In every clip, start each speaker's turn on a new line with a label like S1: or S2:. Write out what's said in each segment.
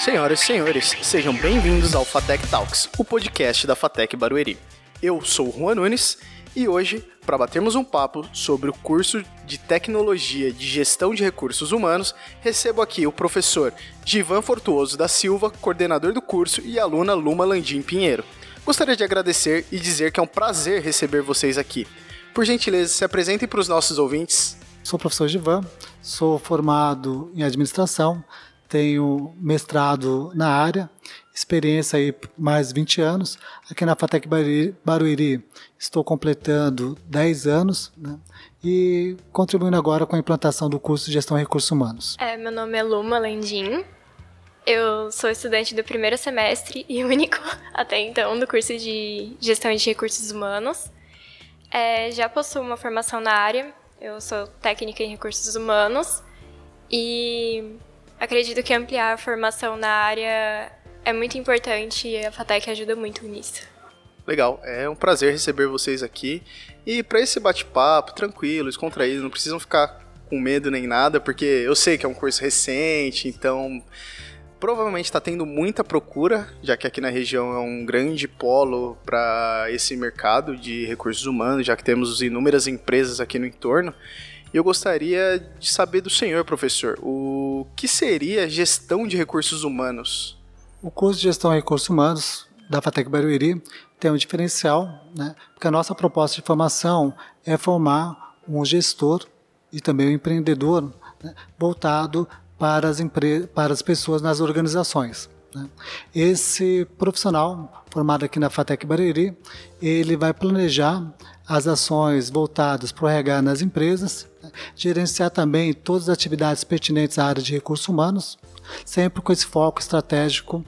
S1: Senhoras e senhores, sejam bem-vindos ao Fatec Talks, o podcast da Fatec Barueri. Eu sou o Juan Nunes e hoje, para batermos um papo sobre o curso de Tecnologia de Gestão de Recursos Humanos, recebo aqui o professor Givan Fortuoso da Silva, coordenador do curso, e aluna Luma Landim Pinheiro. Gostaria de agradecer e dizer que é um prazer receber vocês aqui. Por gentileza, se apresentem para os nossos ouvintes.
S2: Sou o professor Givan, sou formado em administração, tenho mestrado na área, experiência aí mais 20 anos. Aqui na FATEC Barueri estou completando 10 anos né, e contribuindo agora com a implantação do curso de Gestão de Recursos Humanos.
S3: É, meu nome é Luma Landim, eu sou estudante do primeiro semestre e único até então do curso de Gestão de Recursos Humanos. É, já possuo uma formação na área, eu sou técnica em recursos humanos e acredito que ampliar a formação na área é muito importante e a FATEC ajuda muito nisso.
S1: Legal, é um prazer receber vocês aqui. E para esse bate-papo tranquilo, descontraído, não precisam ficar com medo nem nada, porque eu sei que é um curso recente, então provavelmente está tendo muita procura, já que aqui na região é um grande polo para esse mercado de recursos humanos, já que temos inúmeras empresas aqui no entorno. Eu gostaria de saber do senhor, professor, o que seria gestão de recursos humanos?
S2: O curso de gestão de recursos humanos da FATEC Barueri tem um diferencial, né? porque a nossa proposta de formação é formar um gestor e também um empreendedor né? voltado para as, para as pessoas nas organizações. Né? Esse profissional formado aqui na FATEC Barueri, ele vai planejar as ações voltadas para o RH nas empresas? Gerenciar também todas as atividades pertinentes à área de recursos humanos, sempre com esse foco estratégico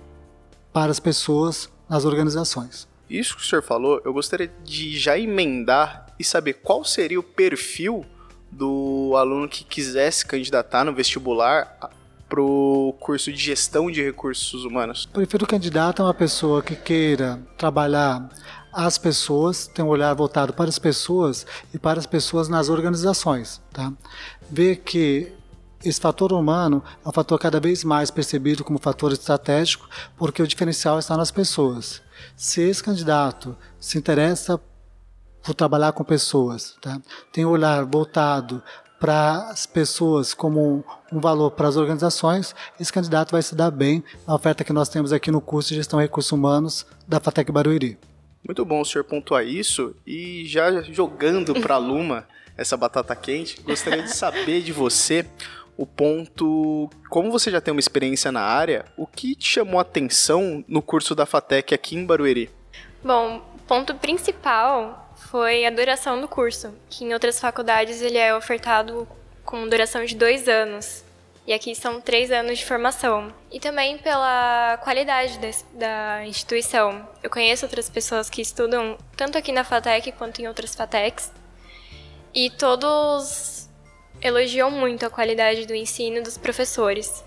S2: para as pessoas nas organizações.
S1: Isso que o senhor falou, eu gostaria de já emendar e saber qual seria o perfil do aluno que quisesse candidatar no vestibular para o curso de gestão de recursos humanos?
S2: Prefiro candidato é uma pessoa que queira trabalhar as pessoas, tem um olhar voltado para as pessoas e para as pessoas nas organizações. Tá? Ver que esse fator humano é um fator cada vez mais percebido como fator estratégico, porque o diferencial está nas pessoas. Se esse candidato se interessa por trabalhar com pessoas, tá? tem um olhar voltado para as pessoas como um valor para as organizações, esse candidato vai se dar bem na oferta que nós temos aqui no curso de Gestão de Recursos Humanos da FATEC Barueri.
S1: Muito bom o senhor pontuar isso e já jogando para a Luma essa batata quente, gostaria de saber de você o ponto, como você já tem uma experiência na área, o que te chamou a atenção no curso da FATEC aqui em Barueri?
S3: Bom, ponto principal foi a duração do curso, que em outras faculdades ele é ofertado com duração de dois anos. E aqui são três anos de formação. E também pela qualidade da instituição. Eu conheço outras pessoas que estudam tanto aqui na FATEC quanto em outras FATECs. E todos elogiam muito a qualidade do ensino dos professores.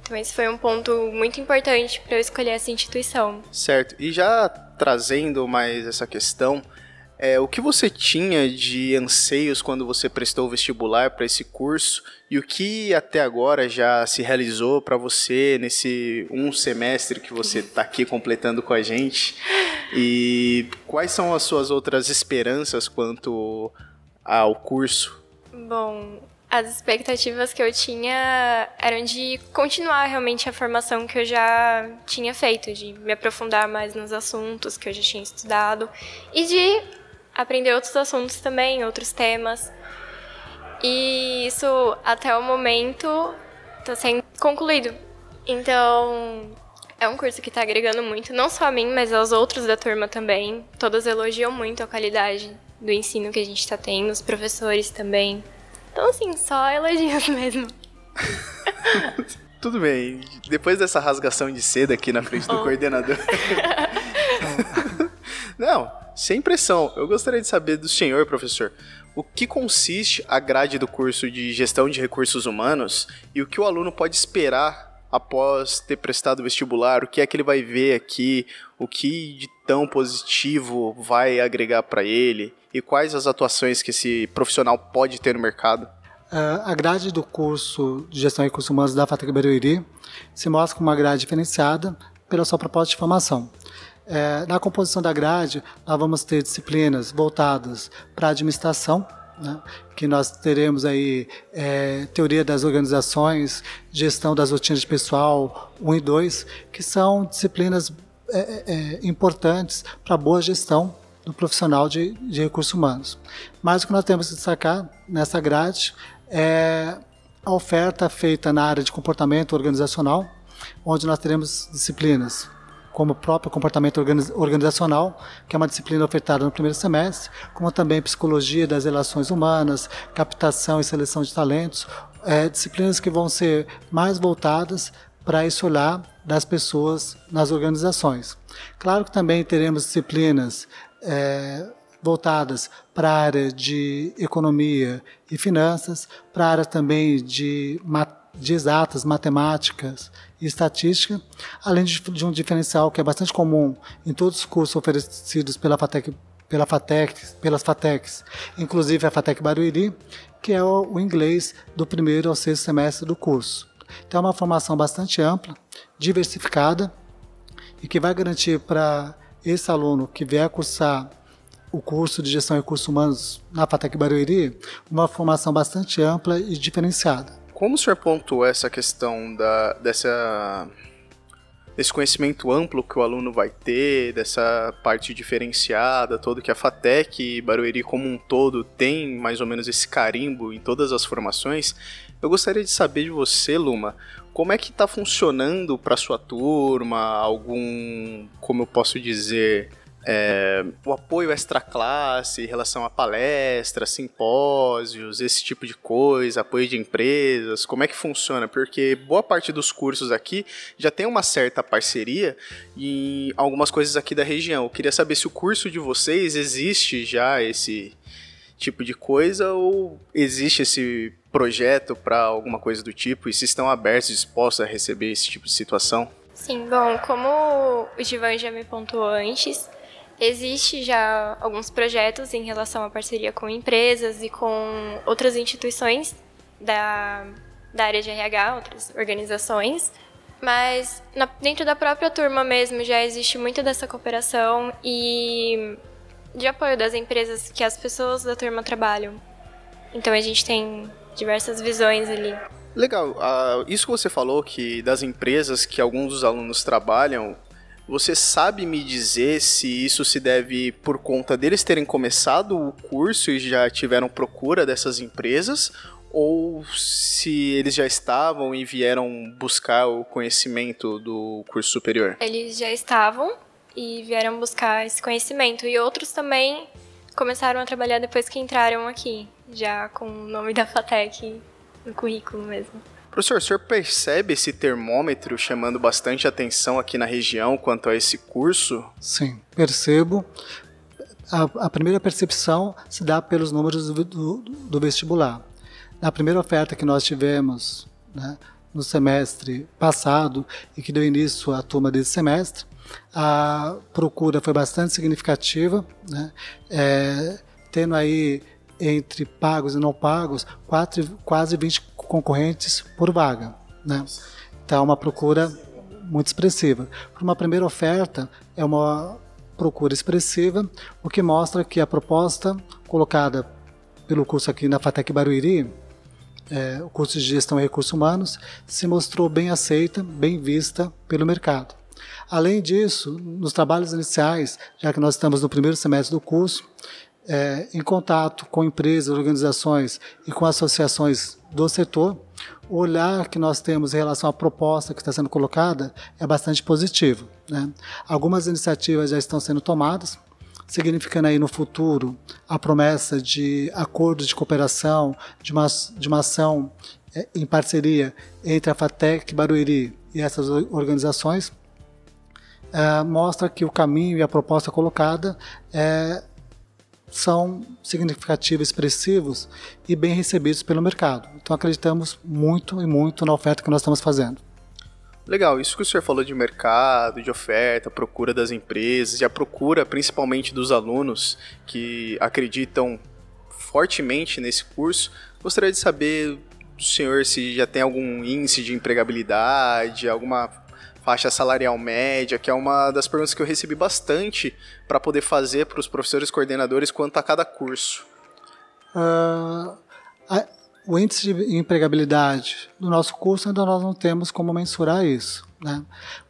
S3: Então esse foi um ponto muito importante para eu escolher essa instituição.
S1: Certo. E já trazendo mais essa questão, é, o que você tinha de anseios quando você prestou o vestibular para esse curso e o que até agora já se realizou para você nesse um semestre que você está aqui completando com a gente? E quais são as suas outras esperanças quanto ao curso?
S3: Bom, as expectativas que eu tinha eram de continuar realmente a formação que eu já tinha feito, de me aprofundar mais nos assuntos que eu já tinha estudado e de aprender outros assuntos também, outros temas. E isso, até o momento, está sendo concluído. Então, é um curso que está agregando muito, não só a mim, mas aos outros da turma também. Todos elogiam muito a qualidade do ensino que a gente está tendo, os professores também. Então, assim, só elogios mesmo.
S1: Tudo bem. Depois dessa rasgação de seda aqui na frente do oh. coordenador. Não, sem pressão. Eu gostaria de saber do senhor, professor, o que consiste a grade do curso de Gestão de Recursos Humanos e o que o aluno pode esperar após ter prestado o vestibular, o que é que ele vai ver aqui, o que de tão positivo vai agregar para ele e quais as atuações que esse profissional pode ter no mercado?
S2: a grade do curso de Gestão e Recursos Humanos da FATEC Barueri se mostra como uma grade diferenciada pela sua proposta de formação. É, na composição da grade, nós vamos ter disciplinas voltadas para a administração, né, que nós teremos aí é, teoria das organizações, gestão das rotinas de pessoal 1 e 2, que são disciplinas é, é, é importantes para a boa gestão do profissional de, de recursos humanos. Mas o que nós temos que destacar nessa grade é a oferta feita na área de comportamento organizacional, onde nós teremos disciplinas como o próprio comportamento organizacional, que é uma disciplina ofertada no primeiro semestre, como também psicologia das relações humanas, captação e seleção de talentos, é, disciplinas que vão ser mais voltadas para esse olhar das pessoas nas organizações. Claro que também teremos disciplinas é, voltadas para a área de economia e finanças, para a área também de, de exatas, matemáticas e estatística, além de, de, um diferencial que é bastante comum em todos os cursos oferecidos pela FATEC, pela FATEC, pelas FATECs, inclusive a FATEC Barueri, que é o, o inglês do primeiro ao sexto semestre do curso. Então é uma formação bastante ampla, diversificada e que vai garantir para esse aluno que vier cursar o curso de Gestão e Recursos Humanos na FATEC Barueri uma formação bastante ampla e diferenciada.
S1: Como o senhor pontuou essa questão da, dessa, desse conhecimento amplo que o aluno vai ter, dessa parte diferenciada, todo que a FATEC e Barueri como um todo tem mais ou menos esse carimbo em todas as formações, eu gostaria de saber de você, Luma, como é que está funcionando para sua turma? Algum, como eu posso dizer, é, o apoio extra classe em relação a palestras, simpósios, esse tipo de coisa, apoio de empresas, como é que funciona? Porque boa parte dos cursos aqui já tem uma certa parceria em algumas coisas aqui da região. Eu queria saber se o curso de vocês existe já esse tipo de coisa ou existe esse projeto para alguma coisa do tipo e se estão abertos, dispostos a receber esse tipo de situação?
S3: Sim, bom, como o Givan já me pontuou antes, existe já alguns projetos em relação à parceria com empresas e com outras instituições da, da área de RH, outras organizações, mas na, dentro da própria turma mesmo já existe muito dessa cooperação e de apoio das empresas que as pessoas da turma trabalham. Então a gente tem diversas visões ali.
S1: Legal. Uh, isso que você falou que das empresas que alguns dos alunos trabalham, você sabe me dizer se isso se deve por conta deles terem começado o curso e já tiveram procura dessas empresas ou se eles já estavam e vieram buscar o conhecimento do curso superior?
S3: Eles já estavam e vieram buscar esse conhecimento e outros também começaram a trabalhar depois que entraram aqui já com o nome da FATEC no currículo mesmo.
S1: Professor, o senhor percebe esse termômetro chamando bastante atenção aqui na região quanto a esse curso?
S2: Sim, percebo. A, a primeira percepção se dá pelos números do, do, do, vestibular. Na primeira oferta que nós tivemos né, no semestre passado e que deu início à turma desse semestre, a procura foi bastante significativa, né, é, tendo aí entre pagos e não pagos, quatro, quase 20 concorrentes por vaga. Né? Então, é uma procura muito expressiva. Para uma primeira oferta, é uma procura expressiva, o que mostra que a proposta colocada pelo curso aqui na FATEC Barueri, é, o curso de Gestão e Recursos Humanos, se mostrou bem aceita, bem vista pelo mercado. Além disso, nos trabalhos iniciais, já que nós estamos no primeiro semestre do curso, é, em contato com empresas, organizações e com associações do setor, o olhar que nós temos em relação à proposta que está sendo colocada é bastante positivo. Né? Algumas iniciativas já estão sendo tomadas, significando aí no futuro a promessa de acordos de cooperação, de uma, de uma ação é, em parceria entre a FATEC Barueri e essas organizações, é, mostra que o caminho e a proposta colocada é, são significativos, expressivos e bem recebidos pelo mercado. Então acreditamos muito e muito na oferta que nós estamos fazendo.
S1: Legal, isso que o senhor falou de mercado, de oferta, procura das empresas e a procura principalmente dos alunos que acreditam fortemente nesse curso. Gostaria de saber do senhor se já tem algum índice de empregabilidade, alguma faixa salarial média, que é uma das perguntas que eu recebi bastante para poder fazer para os professores coordenadores quanto a cada curso.
S2: Uh, a, o índice de empregabilidade do nosso curso ainda nós não temos como mensurar isso. Né?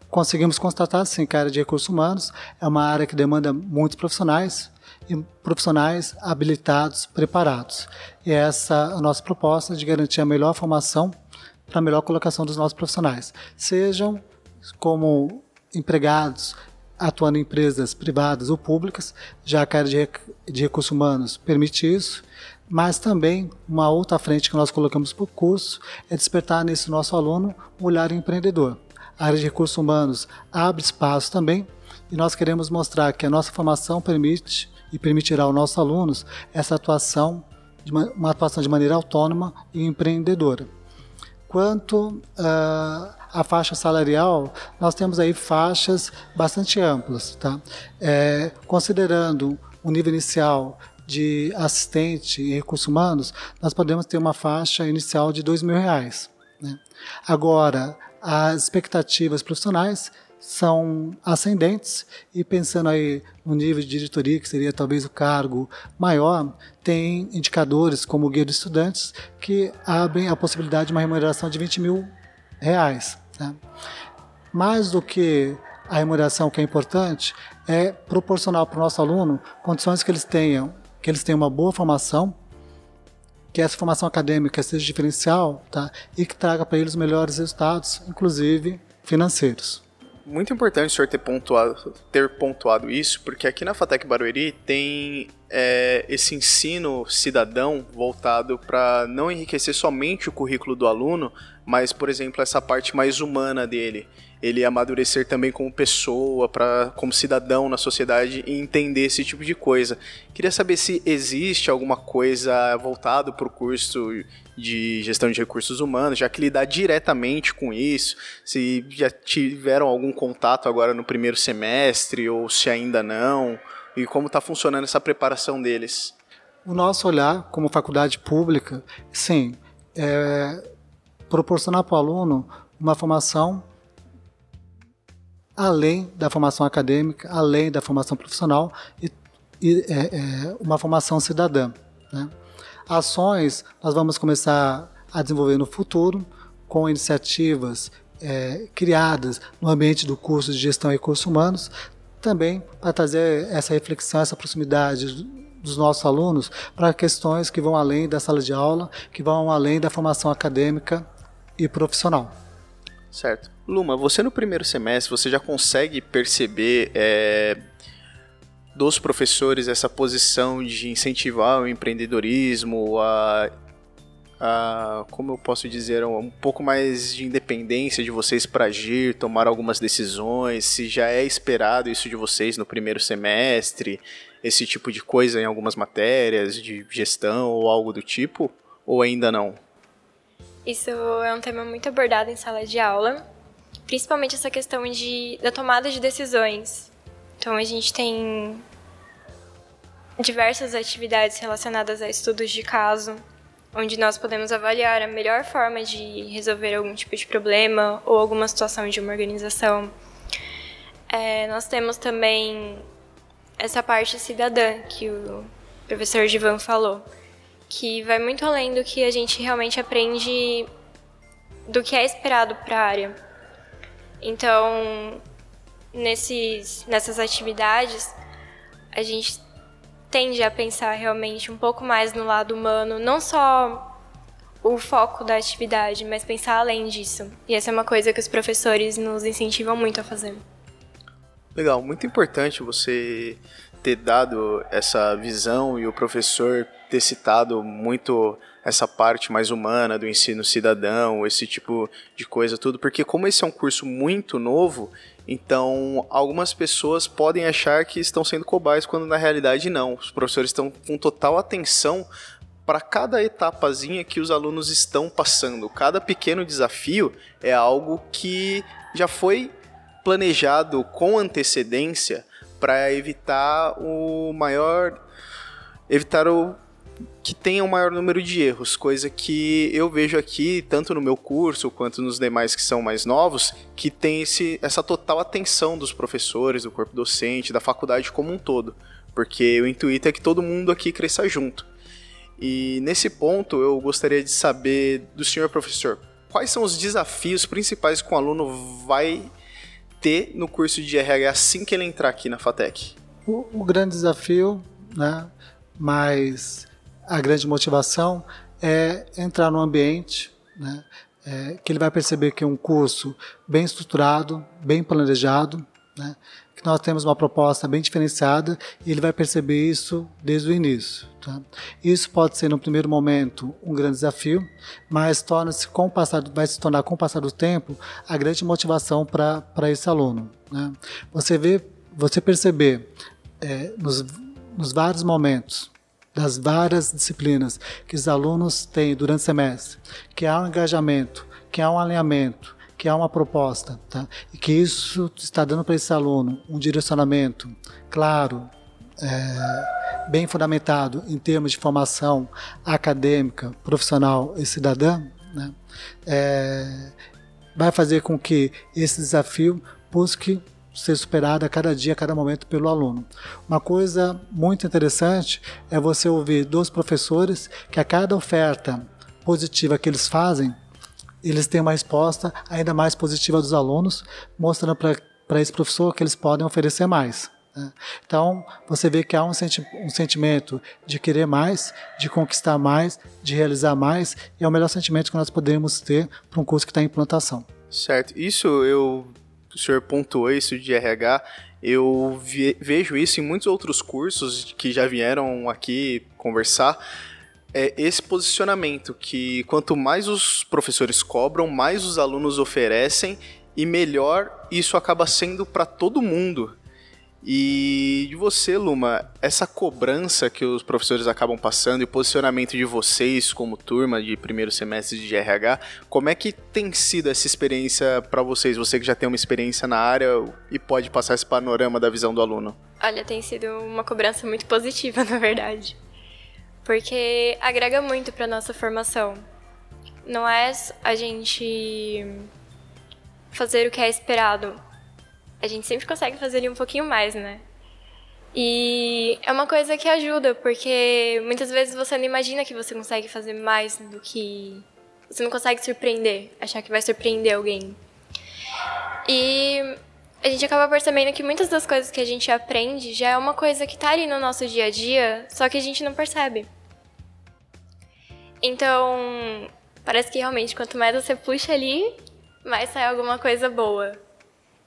S2: Conseguimos constatar, sim, que a área de recursos humanos é uma área que demanda muitos profissionais, e profissionais habilitados, preparados. E essa é a nossa proposta de garantir a melhor formação para a melhor colocação dos nossos profissionais, sejam como empregados atuando em empresas privadas ou públicas, já que a área de, de recursos humanos permite isso, mas também uma outra frente que nós colocamos para o curso é despertar nesse nosso aluno um olhar empreendedor. A área de recursos humanos abre espaço também e nós queremos mostrar que a nossa formação permite e permitirá aos nossos alunos essa atuação, uma atuação de maneira autônoma e empreendedora. Quanto uh, à faixa salarial, nós temos aí faixas bastante amplas, tá? É, considerando o nível inicial de assistente em recursos humanos, nós podemos ter uma faixa inicial de dois mil reais. Né? Agora, as expectativas profissionais são ascendentes e pensando aí no nível de diretoria, que seria talvez o cargo maior, tem indicadores como o guia dos estudantes que abrem a possibilidade de uma remuneração de 20 mil reais. Né? Mais do que a remuneração que é importante, é proporcionar para o nosso aluno condições que eles tenham, que eles tenham uma boa formação, que essa formação acadêmica seja diferencial tá? e que traga para eles melhores resultados, inclusive financeiros
S1: muito importante o senhor ter pontuado, ter pontuado isso, porque aqui na Fatec Barueri tem é, esse ensino cidadão voltado para não enriquecer somente o currículo do aluno, mas, por exemplo, essa parte mais humana dele. Ele amadurecer também como pessoa, pra, como cidadão na sociedade e entender esse tipo de coisa. Queria saber se existe alguma coisa voltado para o curso de gestão de recursos humanos, já que lidar diretamente com isso, se já tiveram algum contato agora no primeiro semestre ou se ainda não, e como está funcionando essa preparação deles.
S2: O nosso olhar como faculdade pública, sim, é proporcionar para o aluno uma formação além da formação acadêmica, além da formação profissional e, e é, é, uma formação cidadã. Né? Ações nós vamos começar a desenvolver no futuro com iniciativas é, criadas no ambiente do curso de Gestão e Recursos Humanos, também para trazer essa reflexão, essa proximidade dos nossos alunos para questões que vão além da sala de aula, que vão além da formação acadêmica e profissional.
S1: Certo. Luma, você no primeiro semestre, você já consegue perceber é, dos professores essa posição de incentivar o empreendedorismo, a, a como eu posso dizer, um pouco mais de independência de vocês para agir, tomar algumas decisões, se já é esperado isso de vocês no primeiro semestre, esse tipo de coisa em algumas matérias de gestão ou algo do tipo, ou ainda não?
S3: Isso é um tema muito abordado em sala de aula, principalmente essa questão de, da tomada de decisões. Então a gente tem diversas atividades relacionadas a estudos de caso, onde nós podemos avaliar a melhor forma de resolver algum tipo de problema ou alguma situação de uma organização. É, nós temos também essa parte cidadã que o professor Divan falou, que vai muito além do que a gente realmente aprende do que é esperado para a área. Então, nesses, nessas atividades, a gente tende a pensar realmente um pouco mais no lado humano, não só o foco da atividade, mas pensar além disso. E essa é uma coisa que os professores nos incentivam muito a fazer.
S1: Legal, muito importante você ter dado essa visão e o professor ter citado muito essa parte mais humana do ensino cidadão, esse tipo de coisa tudo, porque como esse é um curso muito novo, então algumas pessoas podem achar que estão sendo cobaias quando na realidade não. Os professores estão com total atenção para cada etapazinha que os alunos estão passando. Cada pequeno desafio é algo que já foi planejado com antecedência para evitar o maior evitar o que tenha um maior número de erros, coisa que eu vejo aqui, tanto no meu curso quanto nos demais que são mais novos, que tem esse, essa total atenção dos professores, do corpo docente, da faculdade como um todo. Porque o intuito é que todo mundo aqui cresça junto. E nesse ponto eu gostaria de saber do senhor professor, quais são os desafios principais que o aluno vai ter no curso de RH assim que ele entrar aqui na FATEC?
S2: O, o grande desafio, né, mas a grande motivação é entrar no ambiente, né, é, que ele vai perceber que é um curso bem estruturado, bem planejado, né, que nós temos uma proposta bem diferenciada e ele vai perceber isso desde o início. Tá? Isso pode ser no primeiro momento um grande desafio, mas torna-se com o passar, vai se tornar com o passar do tempo a grande motivação para esse aluno. Né? Você vê, você perceber é, nos, nos vários momentos das várias disciplinas que os alunos têm durante o semestre, que há um engajamento, que há um alinhamento, que há uma proposta, tá? e que isso está dando para esse aluno um direcionamento claro, é, bem fundamentado em termos de formação acadêmica, profissional e cidadã, né? é, vai fazer com que esse desafio busque ser superado a cada dia, a cada momento pelo aluno. Uma coisa muito interessante é você ouvir dos professores que a cada oferta positiva que eles fazem, eles têm uma resposta ainda mais positiva dos alunos, mostrando para esse professor que eles podem oferecer mais. Né? Então, você vê que há um, senti um sentimento de querer mais, de conquistar mais, de realizar mais, e é o melhor sentimento que nós podemos ter para um curso que está em implantação.
S1: Certo. Isso eu. O senhor pontuou isso de RH. Eu vejo isso em muitos outros cursos que já vieram aqui conversar é esse posicionamento que quanto mais os professores cobram, mais os alunos oferecem e melhor isso acaba sendo para todo mundo. E de você, Luma, essa cobrança que os professores acabam passando e o posicionamento de vocês como turma de primeiro semestre de RH, como é que tem sido essa experiência para vocês? Você que já tem uma experiência na área e pode passar esse panorama da visão do aluno?
S3: Olha, tem sido uma cobrança muito positiva, na verdade porque agrega muito para nossa formação. Não é a gente fazer o que é esperado. A gente sempre consegue fazer ali um pouquinho mais, né? E é uma coisa que ajuda, porque muitas vezes você não imagina que você consegue fazer mais do que. Você não consegue surpreender, achar que vai surpreender alguém. E a gente acaba percebendo que muitas das coisas que a gente aprende já é uma coisa que tá ali no nosso dia a dia, só que a gente não percebe. Então, parece que realmente quanto mais você puxa ali, mais sai alguma coisa boa.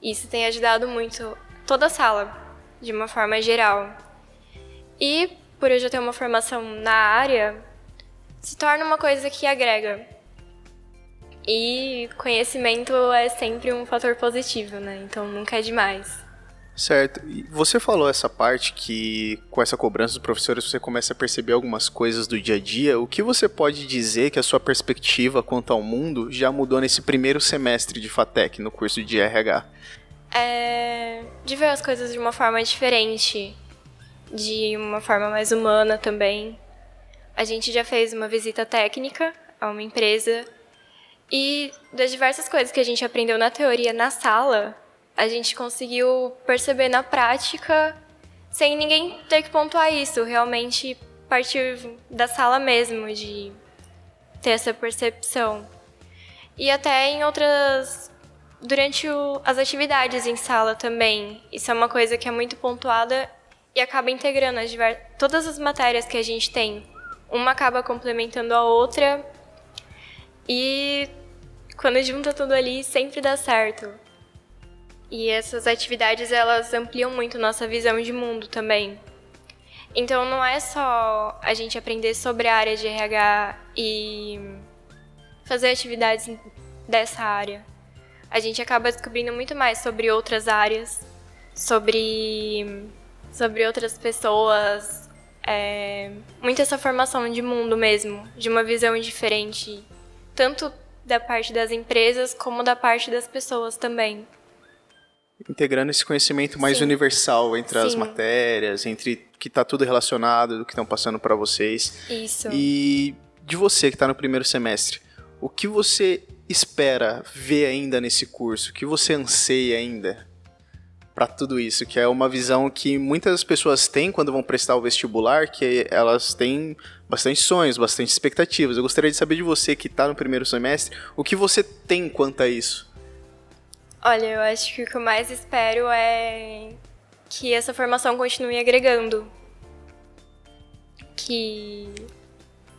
S3: Isso tem ajudado muito toda a sala, de uma forma geral. E por eu já ter uma formação na área, se torna uma coisa que agrega. E conhecimento é sempre um fator positivo, né? Então nunca é demais.
S1: Certo. E você falou essa parte que com essa cobrança dos professores você começa a perceber algumas coisas do dia a dia. O que você pode dizer que a sua perspectiva quanto ao mundo já mudou nesse primeiro semestre de FATEC no curso de RH?
S3: É, de ver as coisas de uma forma diferente, de uma forma mais humana também. A gente já fez uma visita técnica a uma empresa e das diversas coisas que a gente aprendeu na teoria na sala, a gente conseguiu perceber na prática, sem ninguém ter que pontuar isso, realmente partir da sala mesmo, de ter essa percepção. E até em outras. durante o, as atividades em sala também. Isso é uma coisa que é muito pontuada e acaba integrando as divers, todas as matérias que a gente tem. Uma acaba complementando a outra e quando junta tudo ali sempre dá certo. E essas atividades elas ampliam muito nossa visão de mundo também. Então não é só a gente aprender sobre a área de RH e fazer atividades dessa área. A gente acaba descobrindo muito mais sobre outras áreas, sobre sobre outras pessoas, é, muito essa formação de mundo mesmo, de uma visão diferente, tanto da parte das empresas como da parte das pessoas também.
S1: Integrando esse conhecimento mais
S3: Sim.
S1: universal entre as
S3: Sim.
S1: matérias, entre que tá tudo relacionado, do que estão passando para vocês.
S3: Isso.
S1: E de você que está no primeiro semestre, o que você espera ver ainda nesse curso? O que você anseia ainda para tudo isso? Que é uma visão que muitas pessoas têm quando vão prestar o vestibular, que elas têm bastante sonhos, bastante expectativas. Eu gostaria de saber de você que está no primeiro semestre, o que você tem quanto a isso?
S3: Olha, eu acho que o que eu mais espero é que essa formação continue agregando. Que.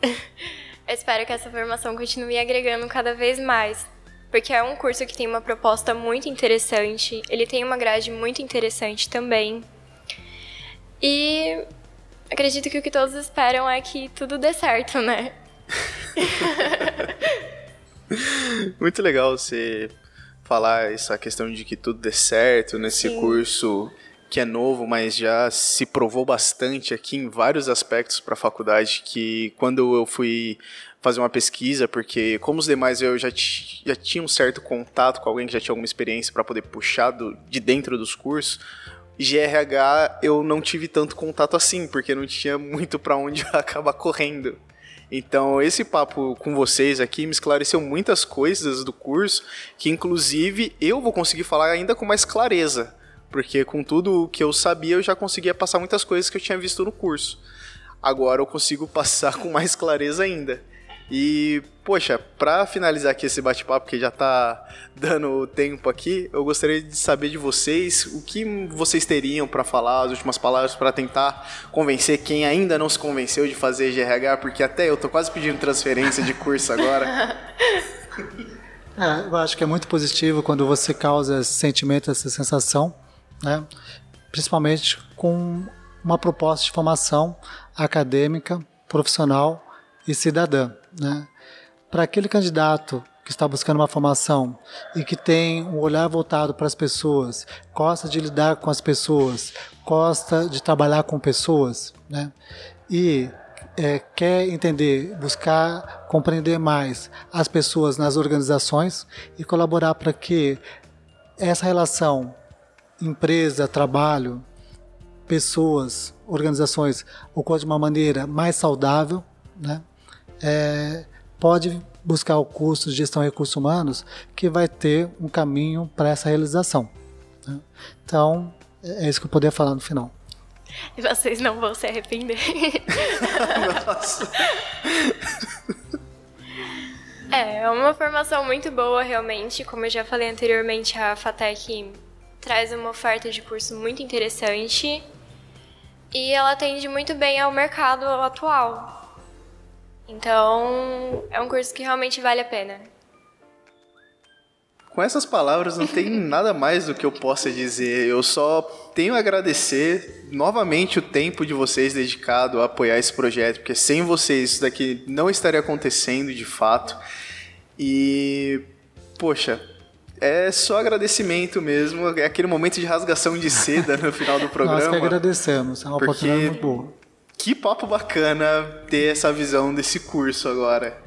S3: eu espero que essa formação continue agregando cada vez mais. Porque é um curso que tem uma proposta muito interessante, ele tem uma grade muito interessante também. E acredito que o que todos esperam é que tudo dê certo, né?
S1: Muito legal você falar essa questão de que tudo dê certo nesse
S3: Sim.
S1: curso que é novo, mas já se provou bastante aqui em vários aspectos para a faculdade que quando eu fui fazer uma pesquisa, porque como os demais eu já, já tinha um certo contato com alguém que já tinha alguma experiência para poder puxar do- de dentro dos cursos, GRH eu não tive tanto contato assim, porque não tinha muito para onde acabar correndo. Então, esse papo com vocês aqui me esclareceu muitas coisas do curso, que inclusive eu vou conseguir falar ainda com mais clareza, porque com tudo o que eu sabia eu já conseguia passar muitas coisas que eu tinha visto no curso. Agora eu consigo passar com mais clareza ainda. E, poxa, pra finalizar aqui esse bate-papo, que já tá dando tempo aqui, eu gostaria de saber de vocês o que vocês teriam pra falar, as últimas palavras pra tentar convencer quem ainda não se convenceu de fazer GRH, porque até eu tô quase pedindo transferência de curso agora.
S2: É, eu acho que é muito positivo quando você causa esse sentimento, essa sensação, né? principalmente com uma proposta de formação acadêmica, profissional e cidadã. Né? Para aquele candidato que está buscando uma formação e que tem um olhar voltado para as pessoas, gosta de lidar com as pessoas, gosta de trabalhar com pessoas, né? e é, quer entender, buscar compreender mais as pessoas nas organizações e colaborar para que essa relação empresa, trabalho, pessoas, organizações ocorra de uma maneira mais saudável, né? É, pode buscar o curso de gestão de recursos humanos que vai ter um caminho para essa realização. né? Então, é isso que eu poderia falar no final.
S3: E vocês não vão se arrepender.
S1: Nossa.
S3: É, é uma formação muito boa, realmente. Como eu já falei anteriormente, a FATEC traz uma oferta de curso muito interessante e ela atende muito bem ao mercado atual. Então, é um curso que realmente vale a pena.
S1: Com essas palavras não tem nada mais do que eu possa dizer. Eu só tenho a agradecer novamente o tempo de vocês dedicado a apoiar esse projeto, porque sem vocês isso daqui não estaria acontecendo de fato. E poxa, é só agradecimento mesmo, é aquele momento de rasgação de seda no final do
S2: Nós que
S1: programa.
S2: agradecemos, é uma
S1: Porque-
S2: oportunidade muito boa.
S1: Que papo bacana ter essa visão desse curso agora.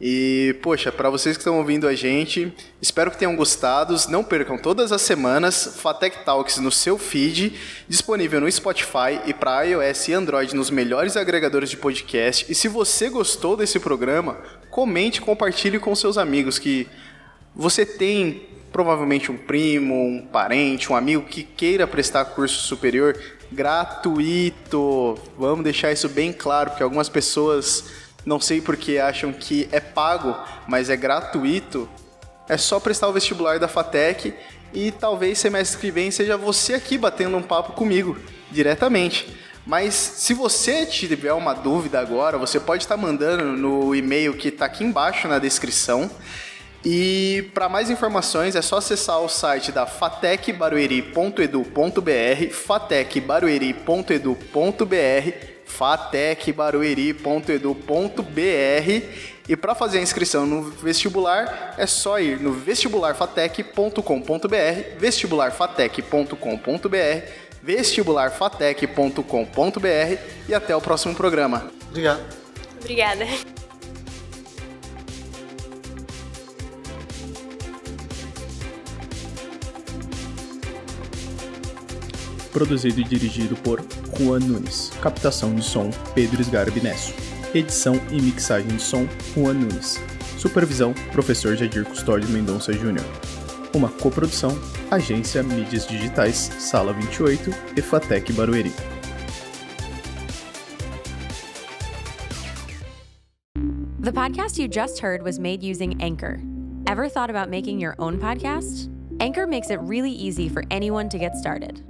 S1: E, poxa, para vocês que estão ouvindo a gente, espero que tenham gostado. Não percam todas as semanas Fatec Talks no seu feed, disponível no Spotify e para iOS e Android nos melhores agregadores de podcast. E se você gostou desse programa, comente compartilhe com seus amigos que você tem provavelmente um primo, um parente, um amigo que queira prestar curso superior gratuito. Vamos deixar isso bem claro, porque algumas pessoas não sei porque acham que é pago, mas é gratuito. É só prestar o vestibular da FATEC e talvez semestre que vem seja você aqui batendo um papo comigo diretamente. Mas se você tiver uma dúvida agora, você pode estar mandando no e-mail que está aqui embaixo na descrição. E para mais informações é só acessar o site da fatecbarueri.edu.br, fatecbarueri.edu.br, fatecbarueri.edu.br. E para fazer a inscrição no vestibular é só ir no vestibularfatec.com.br, vestibularfatec.com.br, vestibularfatec.com.br e até o próximo programa.
S2: Obrigado.
S3: Obrigada.
S1: Produzido e dirigido por Juan Nunes. Captação de som Pedro Sgarbi Nesso. Edição e mixagem de som Juan Nunes. Supervisão Professor Jadir Custódio Mendonça Júnior. Uma coprodução Agência Mídias Digitais, Sala 28 e Fatec Barueri.
S4: The podcast you just heard was made using Anchor. Ever thought about making your own podcast? Anchor makes it really easy for anyone to get started.